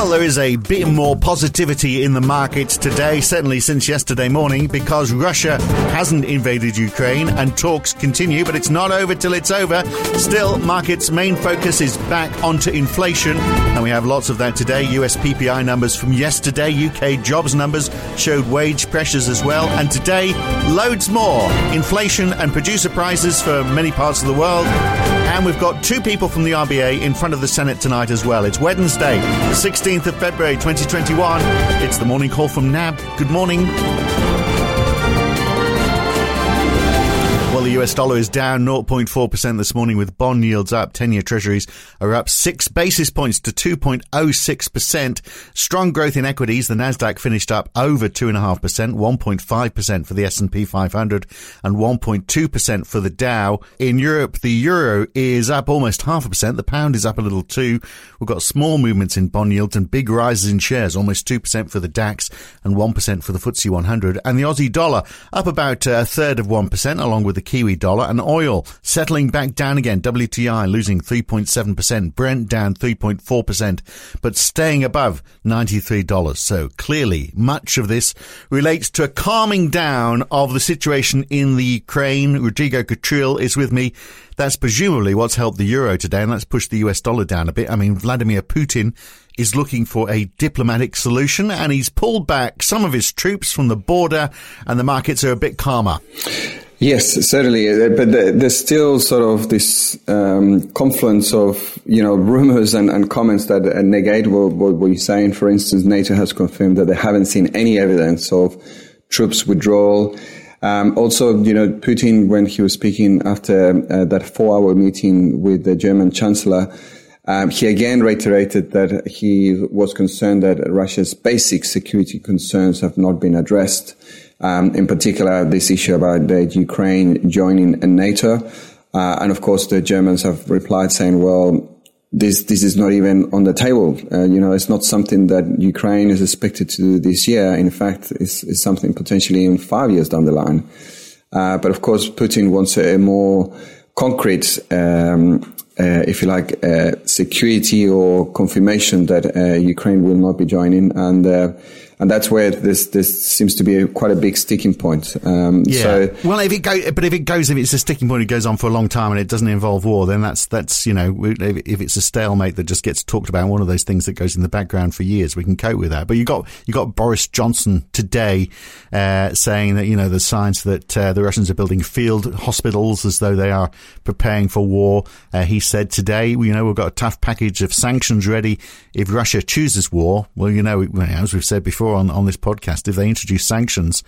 Well, there is a bit more positivity in the markets today, certainly since yesterday morning, because Russia hasn't invaded Ukraine and talks continue, but it's not over till it's over. Still, markets' main focus is back onto inflation, and we have lots of that today. US PPI numbers from yesterday, UK jobs numbers showed wage pressures as well, and today, loads more. Inflation and producer prices for many parts of the world. And we've got two people from the RBA in front of the Senate tonight as well. It's Wednesday, the 16th of February 2021. It's the morning call from NAB. Good morning. Well, the US dollar is down 0.4% this morning with bond yields up. 10 year treasuries are up six basis points to 2.06%. Strong growth in equities. The Nasdaq finished up over 2.5%, 1.5% for the S&P 500 and 1.2% for the Dow. In Europe, the euro is up almost half a percent. The pound is up a little too. We've got small movements in bond yields and big rises in shares, almost 2% for the DAX and 1% for the FTSE 100. And the Aussie dollar up about a third of 1% along with the Kiwi dollar and oil settling back down again. WTI losing 3.7%, Brent down 3.4%, but staying above $93. So clearly much of this relates to a calming down of the situation in the Ukraine. Rodrigo Catril is with me. That's presumably what's helped the euro today and that's pushed the US dollar down a bit. I mean, Vladimir Putin is looking for a diplomatic solution and he's pulled back some of his troops from the border and the markets are a bit calmer. Yes, certainly, uh, but there's still sort of this um, confluence of you know rumors and, and comments that uh, negate what, what we're saying. For instance, NATO has confirmed that they haven't seen any evidence of troops withdrawal. Um, also, you know, Putin, when he was speaking after uh, that four-hour meeting with the German Chancellor, um, he again reiterated that he was concerned that Russia's basic security concerns have not been addressed. Um, in particular, this issue about the Ukraine joining NATO. Uh, and of course, the Germans have replied saying, well, this, this is not even on the table. Uh, you know, it's not something that Ukraine is expected to do this year. In fact, it's, it's something potentially in five years down the line. Uh, but of course, Putin wants a, more concrete, um, uh, if you like, uh, security or confirmation that uh, Ukraine will not be joining. And uh, and that's where this this seems to be a, quite a big sticking point. Um, yeah. So, well, if it goes, but if it goes, if it's a sticking point, it goes on for a long time, and it doesn't involve war, then that's that's you know, if it's a stalemate that just gets talked about, one of those things that goes in the background for years, we can cope with that. But you got you got Boris Johnson today uh, saying that you know the signs that uh, the Russians are building field hospitals as though they are preparing for war. Uh, he said today, you know, we've got a tough package of sanctions ready if Russia chooses war. Well, you know, as we've said before on, on this podcast, if they introduce sanctions,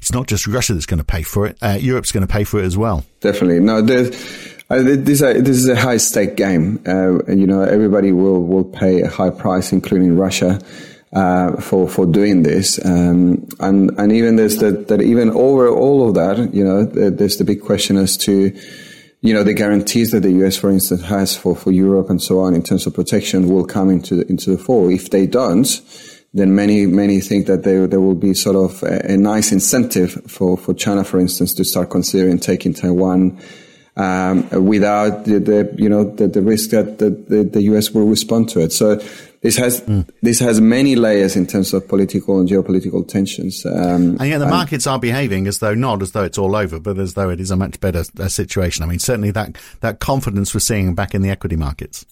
it's not just Russia that's going to pay for it. Uh, Europe's going to pay for it as well. Definitely. No, uh, this, uh, this is a high stake game. Uh, you know, everybody will, will pay a high price, including Russia. Uh, for for doing this, um, and and even there's that that even over all of that, you know, there's the big question as to you know, the guarantees that the US, for instance, has for, for Europe and so on in terms of protection will come into, into the fore. If they don't, then many many think that there there will be sort of a, a, nice incentive for for China, for instance, to start considering taking Taiwan. Um, without the, the, you know the, the risk that the, the, the, US will respond to it. So this has mm. this has many layers in terms of political and geopolitical tensions. Um, and yet the markets are behaving as though not as though it's all over, but as though it is a much better uh, situation. I mean, certainly that that confidence we're seeing back in the equity markets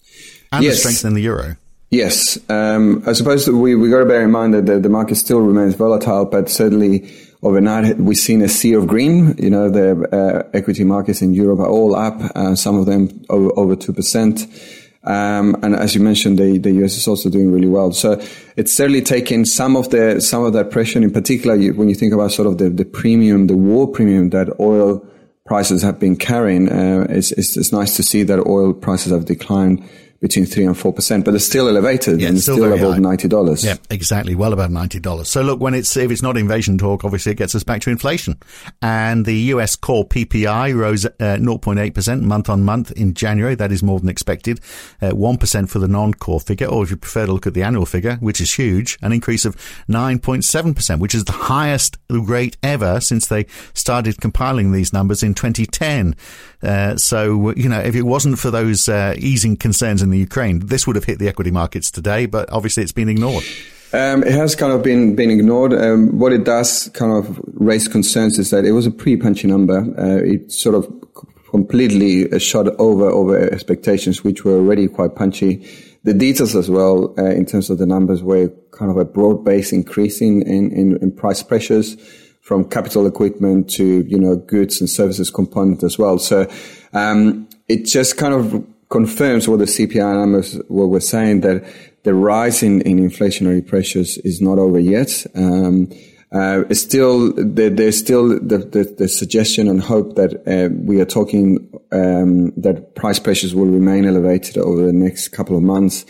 and yes. the strength in the euro. Yes, um, I suppose we we got to bear in mind that the, the, market still remains volatile, but certainly overnight we've seen a sea of green. You know, the uh, equity markets in Europe are all up, uh, some of them over two percent. Um, and as you mentioned, the, the US is also doing really well. So it's certainly taken some of the some of that pressure. In particular, you, when you think about sort of the, the premium, the war premium that oil prices have been carrying, uh, it's, it's, it's nice to see that oil prices have declined between three and four percent, but it's still elevated yeah, and still, still above ninety dollars. Yeah, exactly, well above ninety dollars. So look, when it's if it's not invasion talk, obviously it gets us back to inflation, and the U.S. core PPI rose uh, zero point eight percent month on month in January. That is more than expected. Uh, one uh, for the non-core figure, or if you prefer to look at the annual figure, which is huge, an increase of nine point seven percent, which is the highest rate ever since they started compiling these numbers in 2010. Uh, so you know, if it wasn't for those uh, easing concerns in the Ukraine. This would have hit the equity markets today, but obviously it's been ignored. Um, it has kind of been been ignored. Um, what it does kind of raise concerns is that it was a pretty punchy number. Uh, it sort of completely shot over over expectations, which were already quite punchy. The details as well, uh, in terms of the numbers, were kind of a broad base increase in, in, in price pressures from capital equipment to you know goods and services component as well. So um, it just kind of confirms what the CPI numbers what we're saying that the rise in, in inflationary pressures is not over yet. Um, uh, still, there, there's still the, the, the, suggestion and hope that uh, we are talking um, that price pressures will remain elevated over the next couple of months.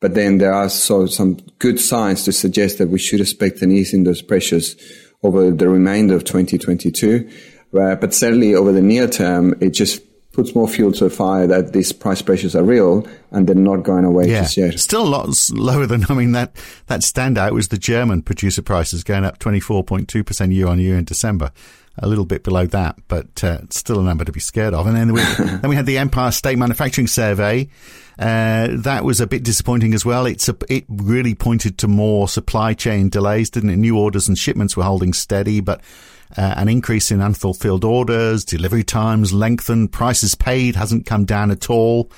But then there are so some good signs to suggest that we should expect an ease in those pressures over the remainder of 2022. Uh, but certainly over the near term, it just puts more fuel to the fire that these price pressures are real and they're not going away yeah. just yet. Still a lot lower than, I mean, that, that standout was the German producer prices going up 24.2% year on year in December. A little bit below that, but uh, still a number to be scared of. And then we, then we had the Empire State Manufacturing Survey. Uh, that was a bit disappointing as well. It's a, it really pointed to more supply chain delays, didn't it? New orders and shipments were holding steady, but uh, an increase in unfulfilled orders, delivery times lengthened, prices paid hasn't come down at all.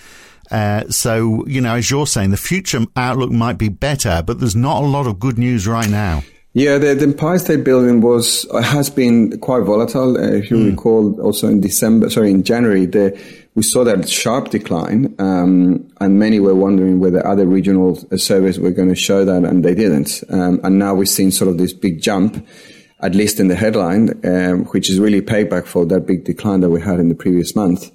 Uh, so, you know, as you're saying, the future outlook might be better, but there's not a lot of good news right now. Yeah, the, the Empire State Building was uh, has been quite volatile. Uh, if you mm. recall, also in December, sorry, in January, the, we saw that sharp decline, um, and many were wondering whether other regional surveys were going to show that, and they didn't. Um, and now we've seen sort of this big jump at least in the headline, um, which is really payback for that big decline that we had in the previous month.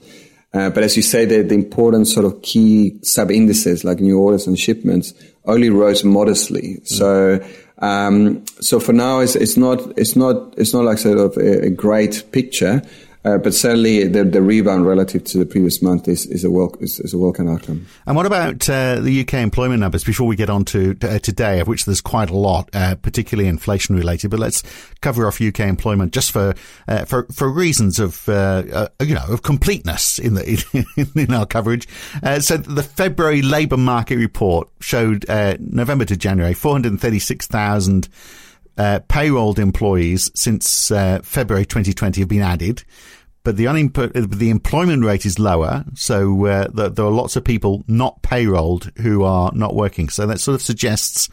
Uh, but as you say, the, the important sort of key sub indices like new orders and shipments only rose modestly. Mm. So, um, so for now, it's, it's not, it's not, it's not like sort of a, a great picture. Uh, but certainly the, the rebound relative to the previous month is, is a wel- is, is, a welcome outcome. And what about uh, the UK employment numbers before we get on to uh, today, of which there's quite a lot, uh, particularly inflation related. But let's cover off UK employment just for uh, for for reasons of uh, you know of completeness in the in, in our coverage. so the February labour market report showed November to January 436,000. Uh, payrolled employees since uh, February 2020 have been added, but the the employment rate is lower. So uh, the, there are lots of people not payrolled who are not working. So that sort of suggests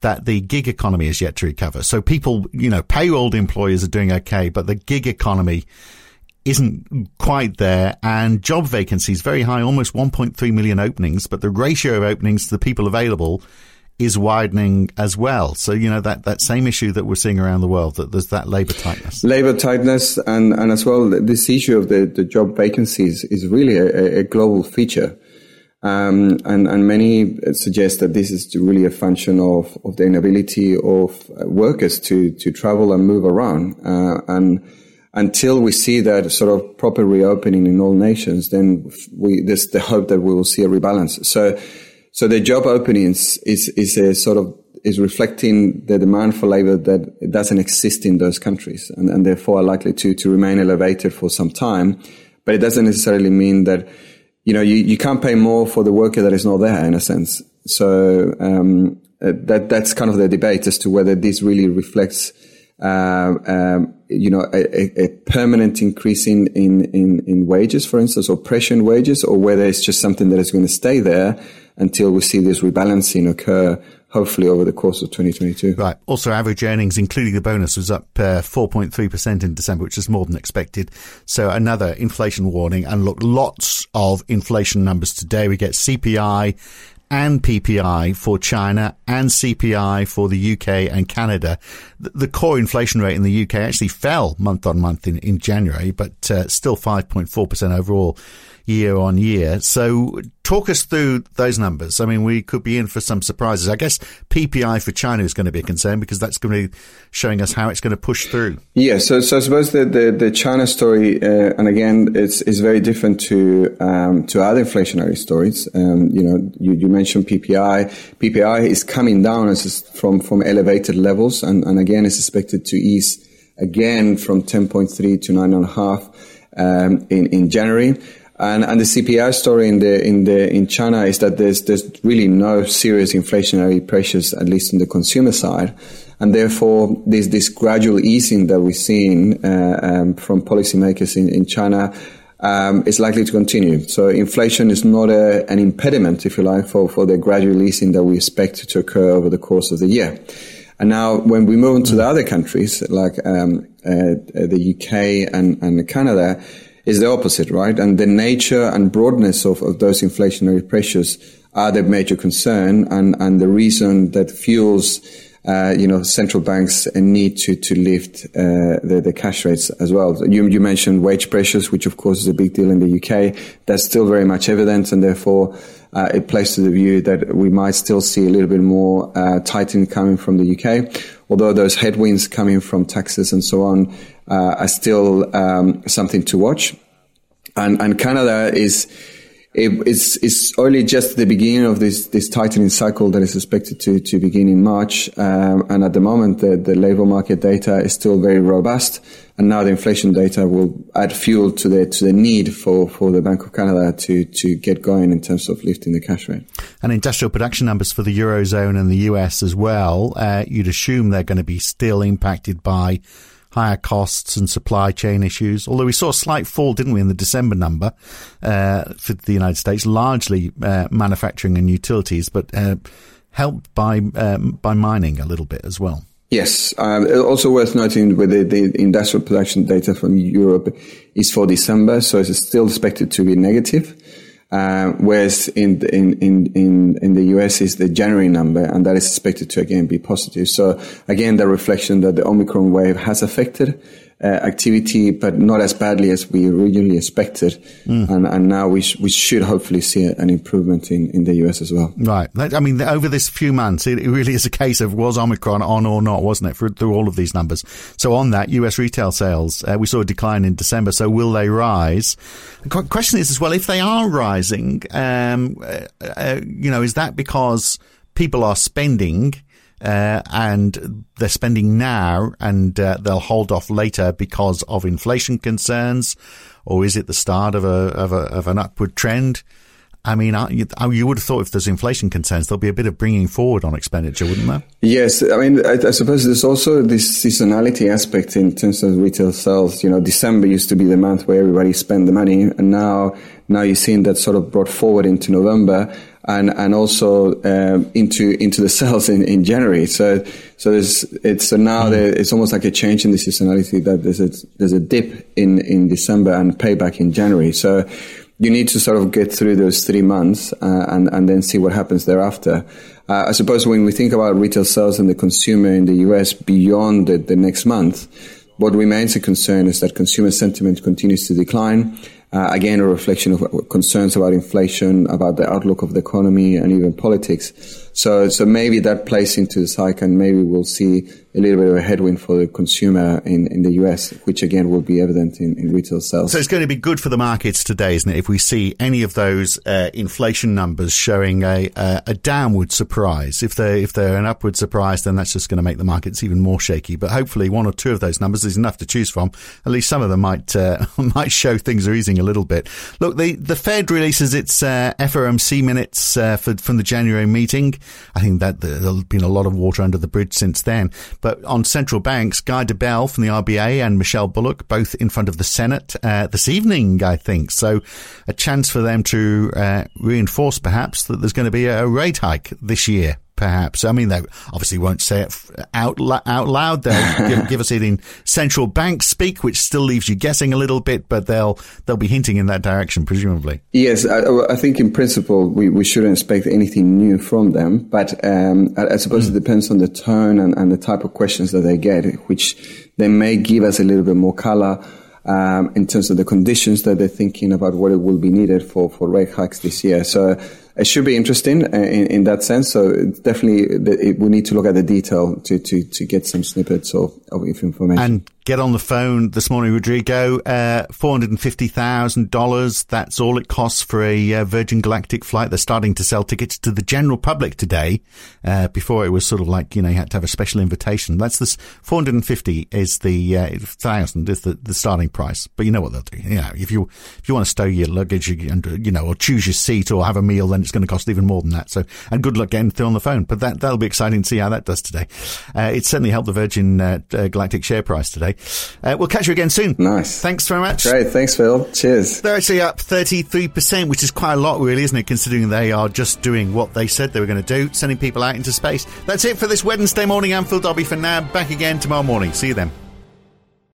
that the gig economy is yet to recover. So people, you know, payrolled employers are doing okay, but the gig economy isn't quite there and job vacancies very high, almost 1.3 million openings, but the ratio of openings to the people available is widening as well. So, you know, that, that same issue that we're seeing around the world, that there's that labour tightness. Labour tightness and, and as well, this issue of the, the job vacancies is really a, a global feature. Um, and, and many suggest that this is really a function of, of the inability of workers to, to travel and move around. Uh, and until we see that sort of proper reopening in all nations, then we, there's the hope that we will see a rebalance. So, so the job openings is, is a sort of, is reflecting the demand for labor that doesn't exist in those countries and, and therefore are likely to, to remain elevated for some time. But it doesn't necessarily mean that, you know, you, you can't pay more for the worker that is not there in a sense. So, um, that, that's kind of the debate as to whether this really reflects, uh, um, you know, a, a, permanent increase in, in, in, in wages, for instance, or pressure in wages, or whether it's just something that is going to stay there until we see this rebalancing occur hopefully over the course of 2022. Right. Also, average earnings, including the bonus, was up uh, 4.3% in December, which is more than expected. So another inflation warning. And look, lots of inflation numbers today. We get CPI and PPI for China and CPI for the UK and Canada. The, core inflation rate in the UK actually fell month on month in, in January, but uh, still 5.4% overall year on year. So talk us through those numbers. I mean, we could be in for some surprises. I guess PPI for China is going to be a concern because that's going to be showing us how it's going to push through. Yeah. So, so I suppose the, the, the China story, uh, and again, it's, is very different to, um, to other inflationary stories. Um, you know, you, you mentioned PPI. PPI is coming down as from, from elevated levels. And, and again, is expected to ease again from 10.3 to 9.5 um, in, in January. And, and the CPI story in the in the in China is that there's there's really no serious inflationary pressures, at least in the consumer side, and therefore this this gradual easing that we're seeing uh, um, from policymakers in, in China um, is likely to continue. So inflation is not a, an impediment, if you like, for for the gradual easing that we expect to occur over the course of the year. And now, when we move into the other countries like um, uh, the UK and, and Canada is the opposite, right? And the nature and broadness of, of those inflationary pressures are the major concern and, and the reason that fuels uh, you know, central banks need to to lift uh, the the cash rates as well. You you mentioned wage pressures, which of course is a big deal in the UK. That's still very much evident, and therefore uh, it plays to the view that we might still see a little bit more uh, tightening coming from the UK. Although those headwinds coming from taxes and so on are still um, something to watch. And, and Canada is, it, it's, it's only just the beginning of this, this tightening cycle that is expected to, to begin in March. Um, and at the moment, the, the labor market data is still very robust. And now the inflation data will add fuel to the, to the need for, for the Bank of Canada to, to get going in terms of lifting the cash rate. And industrial production numbers for the Eurozone and the US as well, uh, you'd assume they're going to be still impacted by higher costs and supply chain issues. Although we saw a slight fall, didn't we, in the December number uh, for the United States, largely uh, manufacturing and utilities, but uh, helped by um, by mining a little bit as well. Yes. Um, also worth noting with the, the, industrial production data from Europe is for December, so it's still expected to be negative. Uh, whereas in, in, in, in, in the US is the January number, and that is expected to again be positive. So again, the reflection that the Omicron wave has affected activity, but not as badly as we originally expected. Mm. And, and now we, sh- we should hopefully see an improvement in, in the US as well. Right. I mean, over this few months, it, really is a case of was Omicron on or not, wasn't it, for, through all of these numbers? So on that, US retail sales, uh, we saw a decline in December. So will they rise? The question is as well, if they are rising, um, uh, uh, you know, is that because people are spending uh, and they're spending now and uh, they'll hold off later because of inflation concerns, or is it the start of a of, a, of an upward trend? I mean, you, would have thought if there's inflation concerns, there'll be a bit of bringing forward on expenditure, wouldn't there? Yes, I mean, I, I, suppose there's also this seasonality aspect in terms of retail sales. You know, December used to be the month where everybody spent the money, and now now you're seeing that sort of brought forward into November and and also um, into into the sales in, in January. So so there's it's so now mm. it's almost like a change in the seasonality that there's a there's a dip in in December and payback in January. So you need to sort of get through those three months uh, and and then see what happens thereafter. Uh, I suppose when we think about retail sales and the consumer in the US beyond the, the next month, what remains a concern is that consumer sentiment continues to decline. Uh, again, a reflection of concerns about inflation, about the outlook of the economy, and even politics. So, so maybe that plays into the cycle, and maybe we'll see a little bit of a headwind for the consumer in, in the US, which again will be evident in, in retail sales. So it's going to be good for the markets today, isn't it? If we see any of those uh, inflation numbers showing a, a, a downward surprise, if they're if they're an upward surprise, then that's just going to make the markets even more shaky. But hopefully, one or two of those numbers is enough to choose from. At least some of them might uh, might show things are easing a little bit. Look, the the Fed releases its uh, FOMC minutes uh, for, from the January meeting. I think that there's been a lot of water under the bridge since then. But on central banks, Guy Debelle from the RBA and Michelle Bullock both in front of the Senate uh, this evening, I think. So a chance for them to uh, reinforce perhaps that there's going to be a rate hike this year perhaps. I mean, they obviously won't say it out, out loud. They'll give, give, us it in central bank speak, which still leaves you guessing a little bit, but they'll they'll be hinting in that direction, presumably. Yes, I, I think in principle we, we shouldn't expect anything new from them, but um, I, I, suppose mm. it depends on the tone and, and the type of questions that they get, which they may give us a little bit more color. Um, in terms of the conditions that they're thinking about what it will be needed for, for rate hikes this year. So it should be interesting uh, in, in that sense. So definitely, it, we need to look at the detail to, to, to get some snippets of, of information. And get on the phone this morning, Rodrigo. Uh, $450,000. That's all it costs for a uh, Virgin Galactic flight. They're starting to sell tickets to the general public today. Uh, before it was sort of like, you know, you had to have a special invitation. That's this 450 is the, uh, thousand is the, the starting price. But you know what they'll do. You know, if you, if you want to stow your luggage and, you know, or choose your seat or have a meal, then it's going to cost even more than that. So, and good luck getting through on the phone. But that, that'll be exciting to see how that does today. Uh, it certainly helped the Virgin uh, uh, Galactic share price today. Uh, we'll catch you again soon. Nice. Thanks very much. Great. Thanks, Phil. Cheers. They're actually up 33%, which is quite a lot, really, isn't it? Considering they are just doing what they said they were going to do, sending people out into space. That's it for this Wednesday morning. I'm Phil Dobbie for now. Back again tomorrow morning. See you then.